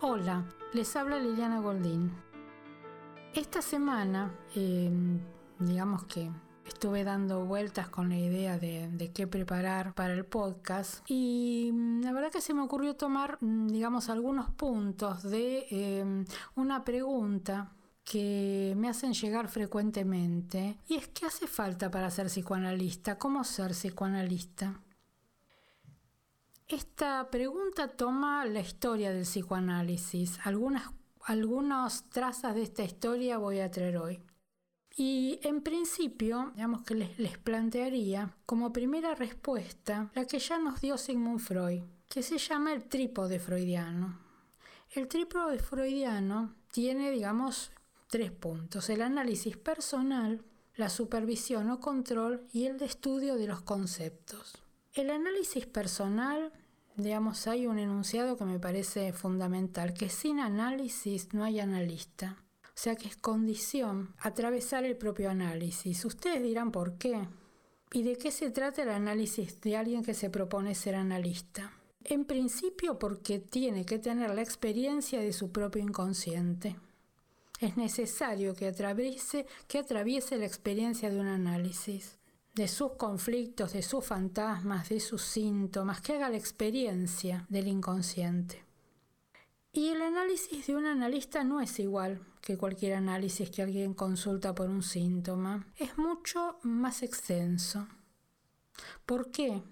Hola, les habla Liliana Goldín. Esta semana, em, digamos que estuve dando vueltas con la idea de, qué preparar para el podcast y mm, la verdad que se me ocurrió tomar, mm, digamos, algunos puntos de em, una pregunta que me hacen llegar frecuentemente y es qué hace falta para ser psicoanalista, cómo ser psicoanalista. Esta pregunta toma la historia del psicoanálisis. Algunas, algunas trazas de esta historia voy a traer hoy. Y en principio, digamos que les, les, plantearía como primera respuesta la que ya nos dio Sigmund Freud, que se llama el trípode freudiano. El trípode freudiano tiene, digamos, tres puntos. El análisis personal, la supervisión o control y el estudio de los conceptos. El análisis personal, digamos, hay un enunciado que me parece fundamental, que sin análisis no hay analista. O sea que es condición atravesar el propio análisis. Ustedes dirán por qué. ¿Y de qué se trata el análisis de alguien que se propone ser analista? En principio porque tiene que tener la experiencia de su propio inconsciente. Es necesario que atraviese, que atraviese la experiencia de un análisis de sus conflictos, de sus fantasmas, de sus síntomas, que haga la experiencia del inconsciente. Y el análisis de un analista no es igual que cualquier análisis que alguien consulta por un síntoma, es mucho más extenso. ¿Por qué?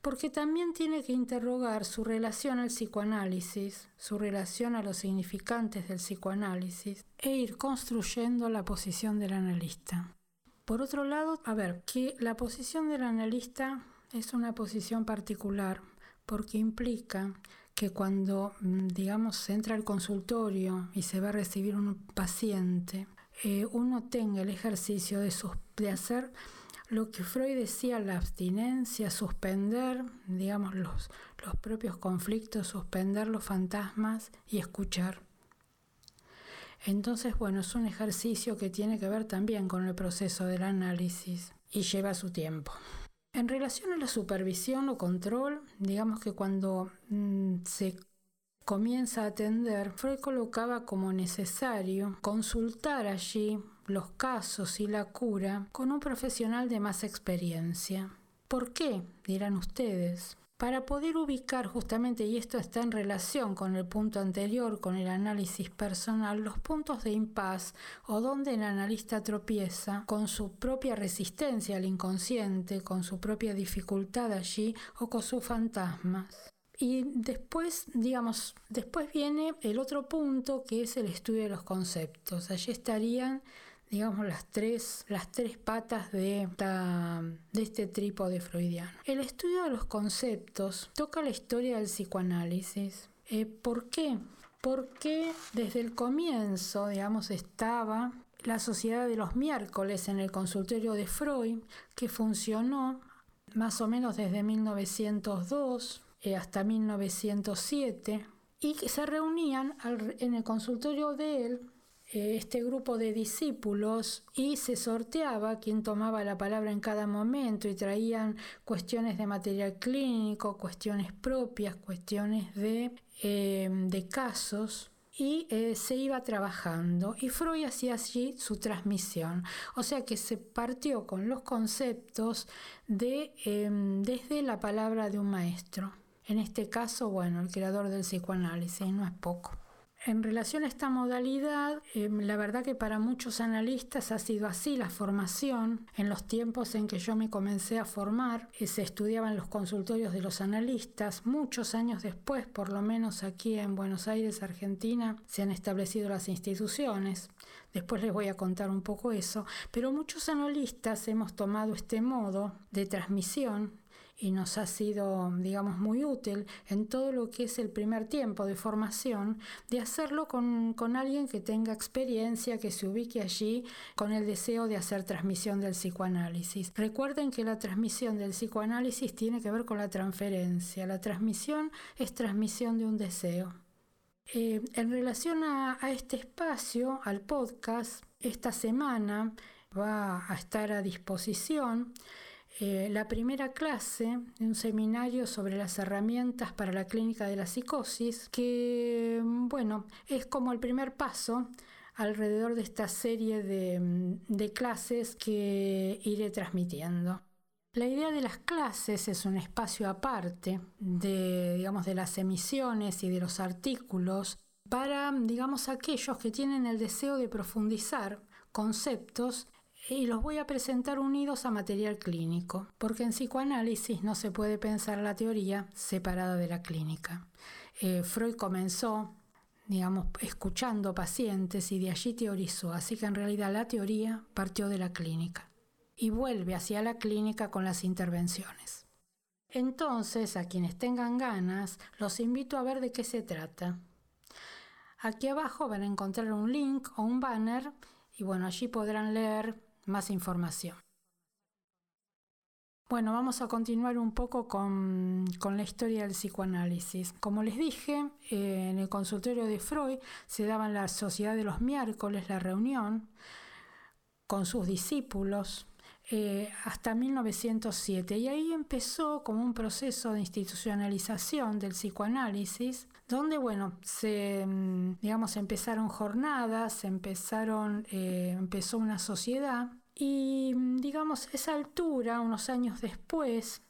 Porque también tiene que interrogar su relación al psicoanálisis, su relación a los significantes del psicoanálisis, e ir construyendo la posición del analista. Por otro lado, a ver, que la posición del analista es una posición particular porque implica que cuando, mm, digamos, entra al consultorio y se va a recibir un paciente, eh, uno tenga el ejercicio de, de hacer lo que Freud decía, la abstinencia, suspender, digamos, los, los propios conflictos, suspender los fantasmas y escuchar. Entonces, bueno, es un ejercicio que tiene que ver también con el proceso del análisis y lleva su tiempo. En relación a la supervisión o control, digamos que cuando mm, se comienza a atender, Freud colocaba como necesario consultar allí los casos y la cura con un profesional de más experiencia. ¿Por qué? dirán ustedes. Para poder ubicar justamente, y esto está en relación con el punto anterior, con el análisis personal, los puntos de impas o donde el analista tropieza con su propia resistencia al inconsciente, con su propia dificultad allí o con sus fantasmas. Y después, digamos, después viene el otro punto que es el estudio de los conceptos. Allí estarían digamos, las tres, las tres patas de, de este trípode freudiano. El estudio de los conceptos toca la historia del psicoanálisis. Eh, ¿Por qué? Porque desde el comienzo, digamos, estaba la Sociedad de los Miércoles en el consultorio de Freud, que funcionó más o menos desde 1902 eh, hasta 1907, y que se reunían en el consultorio de él este grupo de discípulos y se sorteaba quién tomaba la palabra en cada momento y traían cuestiones de material clínico, cuestiones propias, cuestiones de, eh, de casos y eh, se iba trabajando y Freud hacía allí su transmisión. O sea que se partió con los conceptos de, desde la palabra de un maestro. En este caso, bueno, el creador del psicoanálisis, no es poco. En relación a esta modalidad, em, la verdad que para muchos analistas ha sido así la formación. En los tiempos en que yo me comencé a formar, eh, se estudiaban los consultorios de los analistas. Muchos años después, por lo menos aquí en Buenos Aires, Argentina, se han establecido las instituciones. Después les voy a contar un poco eso. Pero muchos analistas hemos tomado este modo de transmisión y nos ha sido, digamos, muy útil en todo lo que es el primer tiempo de formación, de hacerlo con, con alguien que tenga experiencia, que se ubique allí con el deseo de hacer transmisión del psicoanálisis. Recuerden que la transmisión del psicoanálisis tiene que ver con la transferencia. La transmisión es transmisión de un deseo. Eh, en relación a, a este espacio, al podcast, esta semana va a estar a disposición eh, la primera clase de un seminario sobre las herramientas para la clínica de la psicosis, que bueno, es como el primer paso alrededor de esta serie de, de clases que iré transmitiendo. La idea de las clases es un espacio aparte de, digamos, de las emisiones y de los artículos para, digamos, aquellos que tienen el deseo de profundizar conceptos y los voy a presentar unidos a material clínico, porque en psicoanálisis no se puede pensar la teoría separada de la clínica. Eh, Freud comenzó, digamos, escuchando pacientes y de allí teorizó, así que en realidad la teoría partió de la clínica y vuelve hacia la clínica con las intervenciones. Entonces, a quienes tengan ganas, los invito a ver de qué se trata. Aquí abajo van a encontrar un link o un banner y bueno, allí podrán leer más información. Bueno, vamos a continuar un poco con, la historia del psicoanálisis. Como les dije, eh, en el consultorio de Freud se daba en la sociedad de los miércoles la reunión con sus discípulos eh, hasta 1907 y ahí empezó como un proceso de institucionalización del psicoanálisis donde bueno se mm, digamos empezaron jornadas empezaron eh, empezó una sociedad y mm, digamos esa altura unos años después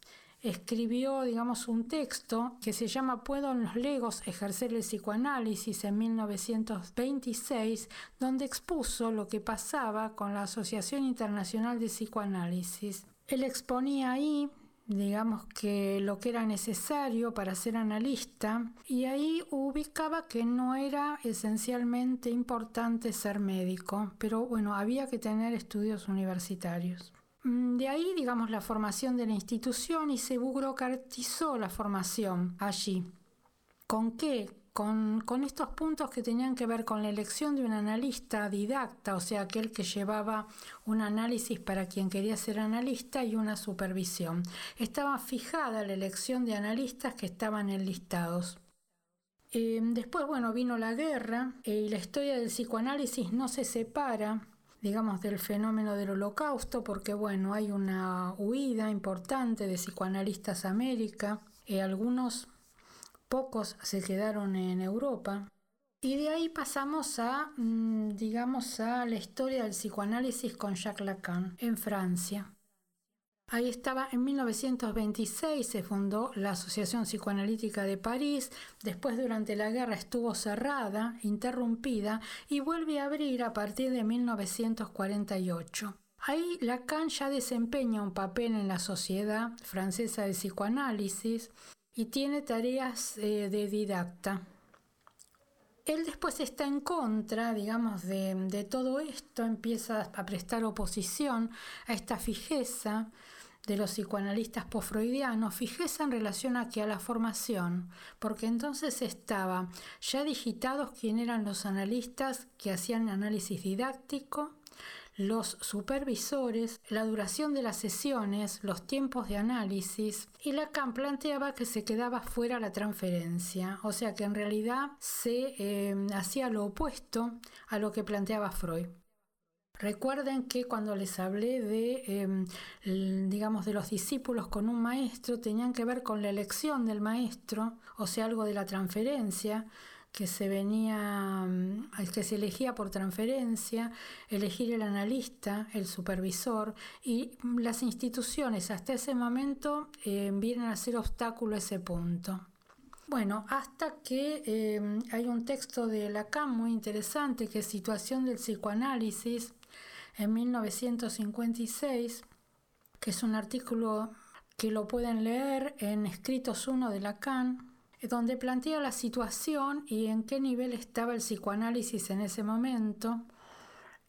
escribió, digamos, un texto que se llama ¿Puedo en los legos ejercer el psicoanálisis? en 1926, donde expuso lo que pasaba con la Asociación Internacional de Psicoanálisis. Él exponía ahí digamos que lo que era necesario para ser analista y ahí ubicaba que no era esencialmente importante ser médico, pero bueno, había que tener estudios universitarios. Mm, de ahí, digamos, la formación de la institución y se burocratizó la formación allí. ¿Con qué? Con, estos puntos que tenían que ver con la elección de un analista didacta, o sea, aquel que llevaba un análisis para quien quería ser analista y una supervisión. Estaba fijada la elección de analistas que estaban enlistados. Eh, después, bueno, vino la guerra eh, y la historia del psicoanálisis no se separa digamos, del fenómeno del holocausto, porque bueno, hay una huida importante de psicoanalistas a América, y algunos pocos se quedaron en Europa. Y de ahí pasamos a, mm, digamos, a la historia del psicoanálisis con Jacques Lacan en Francia. Ahí estaba, en 1926 se fundó la Asociación Psicoanalítica de París, después durante la guerra estuvo cerrada, interrumpida y vuelve a abrir a partir de 1948. Ahí Lacan ya desempeña un papel en la Sociedad Francesa de Psicoanálisis y tiene tareas eh, de didacta. Él después está en contra, digamos, de, de todo esto, empieza a prestar oposición a esta fijeza de los psicoanalistas post-freudianos, fijeza en relación aquí a la formación, porque entonces estaba ya digitados quién eran los analistas que hacían análisis didáctico, los supervisores, la duración de las sesiones, los tiempos de análisis, y Lacan planteaba que se quedaba fuera la transferencia, o sea que en realidad se eh, hacía lo opuesto a lo que planteaba Freud. Recuerden que cuando les hablé de, em, digamos, de los discípulos con un maestro, tenían que ver con la elección del maestro, o sea, algo de la transferencia, que se venía, mm, que se elegía por transferencia, elegir el analista, el supervisor, y las instituciones hasta ese momento em, vienen a ser obstáculo a ese punto. Bueno, hasta que em, hay un texto de Lacan muy interesante que es Situación del psicoanálisis, en 1956, que es un artículo que lo pueden leer en Escritos 1 de Lacan, donde plantea la situación y en qué nivel estaba el psicoanálisis en ese momento.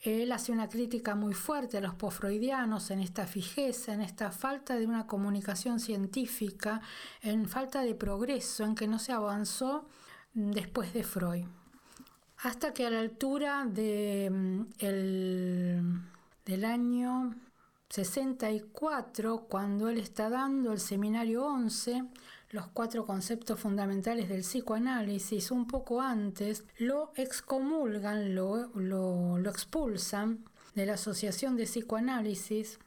Él hace una crítica muy fuerte a los posfreudianos en esta fijeza, en esta falta de una comunicación científica, en falta de progreso, en que no se avanzó después de Freud hasta que a la altura de, mm, del año 64, cuando él está dando el seminario 11, los cuatro conceptos fundamentales del psicoanálisis, un poco antes, lo excomulgan, lo, lo, lo expulsan de la Asociación de Psicoanálisis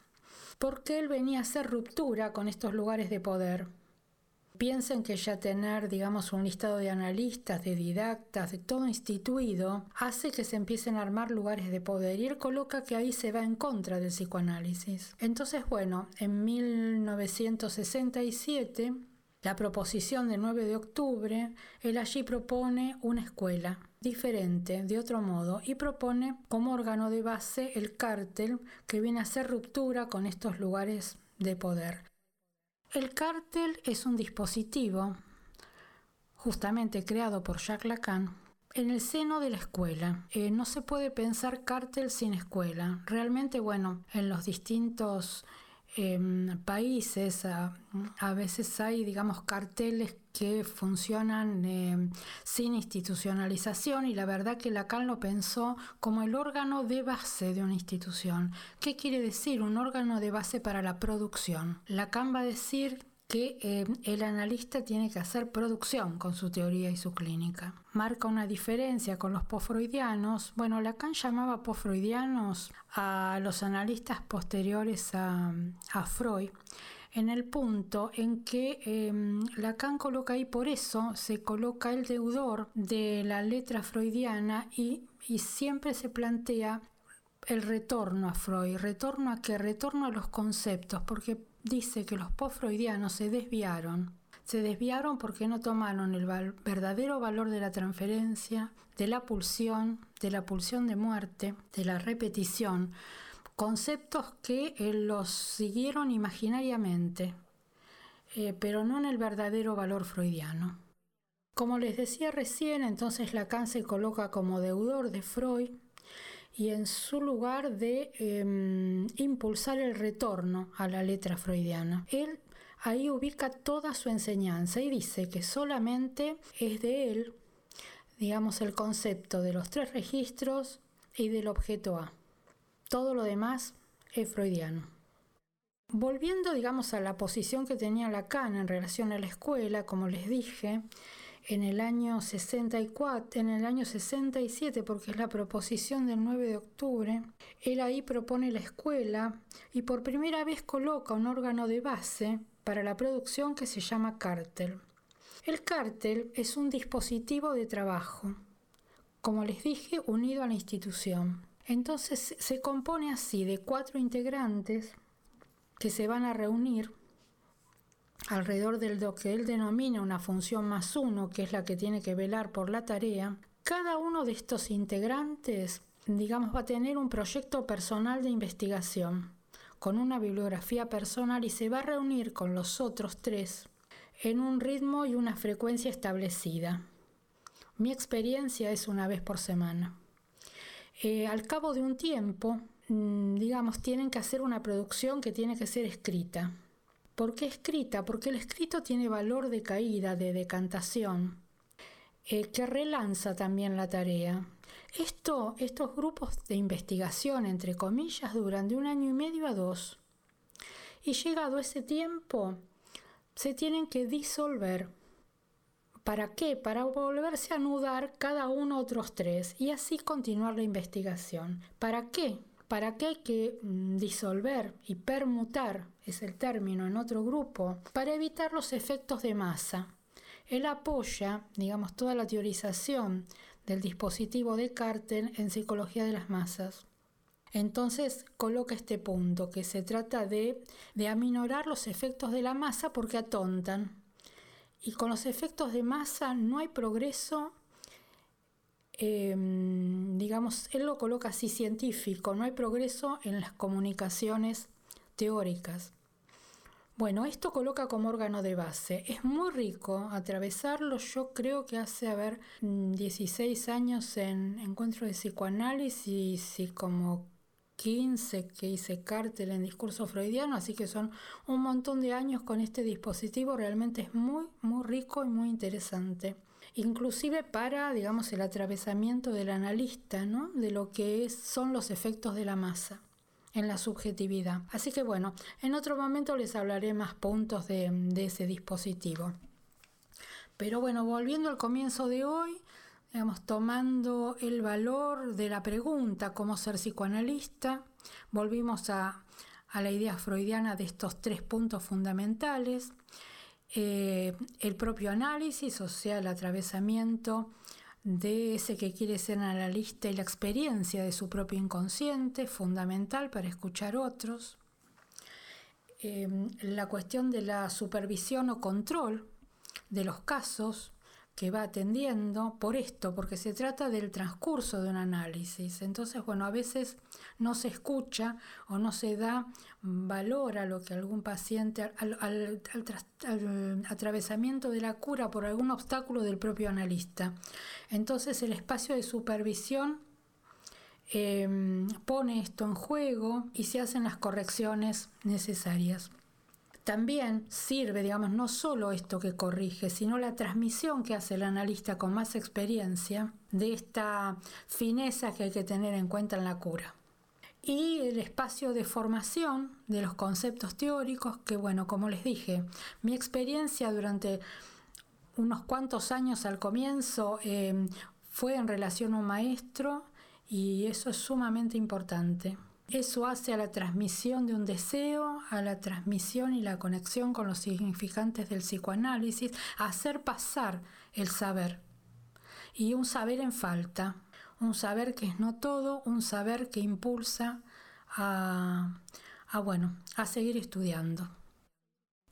porque él venía a hacer ruptura con estos lugares de poder. Piensen que ya tener, digamos, un listado de analistas, de didactas, de todo instituido, hace que se empiecen a armar lugares de poder y él coloca que ahí se va en contra del psicoanálisis. Entonces, bueno, en 1967, la proposición del 9 de octubre, él allí propone una escuela diferente, de otro modo, y propone como órgano de base el cártel que viene a hacer ruptura con estos lugares de poder. El cártel es un dispositivo justamente creado por Jacques Lacan en el seno de la escuela. Eh, no se puede pensar cártel sin escuela. Realmente, bueno, en los distintos países a, veces hay, digamos, carteles que funcionan em, sin institucionalización y la verdad que Lacan lo pensó como el órgano de base de una institución. ¿Qué quiere decir? Un órgano de base para la producción. Lacan va a decir que em, el analista tiene que hacer producción con su teoría y su clínica. Marca una diferencia con los postfreudianos. Bueno, Lacan llamaba postfreudianos a los analistas posteriores a Freud en el punto en que em, Lacan coloca ahí, por eso se coloca el deudor de la letra freudiana y, y siempre se plantea el retorno a Freud, retorno a qué, retorno a los conceptos, porque dice que los post-freudianos se desviaron. Se desviaron porque no tomaron el verdadero valor de la transferencia, de la pulsión, de la pulsión de muerte, de la repetición, conceptos que eh, los siguieron imaginariamente, eh, pero no en el verdadero valor freudiano. Como les decía recién, entonces Lacan se coloca como deudor de Freud y en su lugar de em, impulsar el retorno a la letra freudiana. Él ahí ubica toda su enseñanza y dice que solamente es de él, digamos, el concepto de los tres registros y del objeto A. Todo lo demás es freudiano. Volviendo, digamos, a la posición que tenía Lacan en relación a la escuela, como les dije, en el año 64, en el año 67, porque es la proposición del 9 de octubre, él ahí propone la escuela y por primera vez coloca un órgano de base para la producción que se llama cártel. El cártel es un dispositivo de trabajo, como les dije, unido a la institución. Entonces se compone así de cuatro integrantes que se van a reunir alrededor de lo que él denomina una función más uno, que es la que tiene que velar por la tarea. Cada uno de estos integrantes, digamos, va a tener un proyecto personal de investigación, con una bibliografía personal y se va a reunir con los otros tres en un ritmo y una frecuencia establecida. Mi experiencia es una vez por semana. Eh, al cabo de un tiempo, mm, digamos, tienen que hacer una producción que tiene que ser escrita. ¿Por qué escrita? Porque el escrito tiene valor de caída, de decantación, eh, que relanza también la tarea. Esto, estos grupos de investigación, entre comillas, duran de un año y medio a dos. Y llegado ese tiempo, se tienen que disolver ¿Para qué? Para volverse a anudar cada uno otros tres y así continuar la investigación. ¿Para qué? ¿Para qué hay que mm, disolver y permutar, es el término, en otro grupo? Para evitar los efectos de masa. Él apoya, digamos, toda la teorización del dispositivo de Carter en psicología de las masas. Entonces coloca este punto, que se trata de, de aminorar los efectos de la masa porque atontan, y con los efectos de masa no hay progreso, em, digamos, él lo coloca así científico, no hay progreso en las comunicaciones teóricas. Bueno, esto coloca como órgano de base. Es muy rico atravesarlo. Yo creo que hace, haber 16 años en encuentro de psicoanálisis y como 15 que hice cártel en discurso freudiano, así que son un montón de años con este dispositivo, realmente es muy, muy rico y muy interesante. Inclusive para, digamos, el atravesamiento del analista, ¿no? De lo que son los efectos de la masa en la subjetividad. Así que bueno, en otro momento les hablaré más puntos de, ese dispositivo. Pero bueno, volviendo al comienzo de hoy, digamos, tomando el valor de la pregunta, cómo ser psicoanalista, volvimos a la idea freudiana de estos tres puntos fundamentales, eh, el propio análisis, o sea, el atravesamiento de ese que quiere ser analista y la experiencia de su propio inconsciente, fundamental para escuchar otros. Em, la cuestión de la supervisión o control de los casos que va atendiendo por esto, porque se trata del transcurso de un análisis. Entonces, bueno, a veces no se escucha o no se da valor a lo que algún paciente, al, atravesamiento de la cura por algún obstáculo del propio analista. Entonces, el espacio de supervisión em, pone esto en juego y se hacen las correcciones necesarias también sirve, digamos, no solo esto que corrige, sino la transmisión que hace el analista con más experiencia de esta fineza que hay que tener en cuenta en la cura. Y el espacio de formación de los conceptos teóricos, que bueno, como les dije, mi experiencia durante unos cuantos años al comienzo eh, fue en relación a un maestro y eso es sumamente importante. Eso hace a la transmisión de un deseo, a la transmisión y la conexión con los significantes del psicoanálisis, hacer pasar el saber. Y un saber en falta, un saber que es no todo, un saber que impulsa a, a bueno, a seguir estudiando.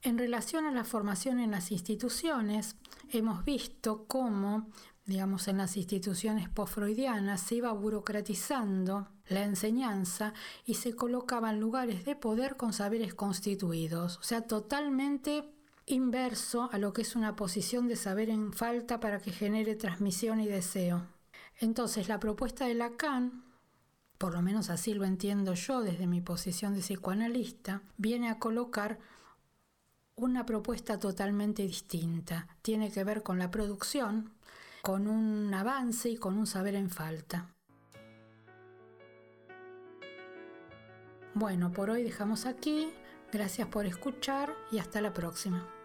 En relación a la formación en las instituciones, hemos visto cómo digamos, en las instituciones post-freudianas, se iba burocratizando la enseñanza y se colocaban lugares de poder con saberes constituidos, o sea, totalmente inverso a lo que es una posición de saber en falta para que genere transmisión y deseo. Entonces, la propuesta de Lacan, por lo menos así lo entiendo yo desde mi posición de psicoanalista, viene a colocar una propuesta totalmente distinta. Tiene que ver con la producción, con un avance y con un saber en falta. Bueno, por hoy dejamos aquí. Gracias por escuchar y hasta la próxima.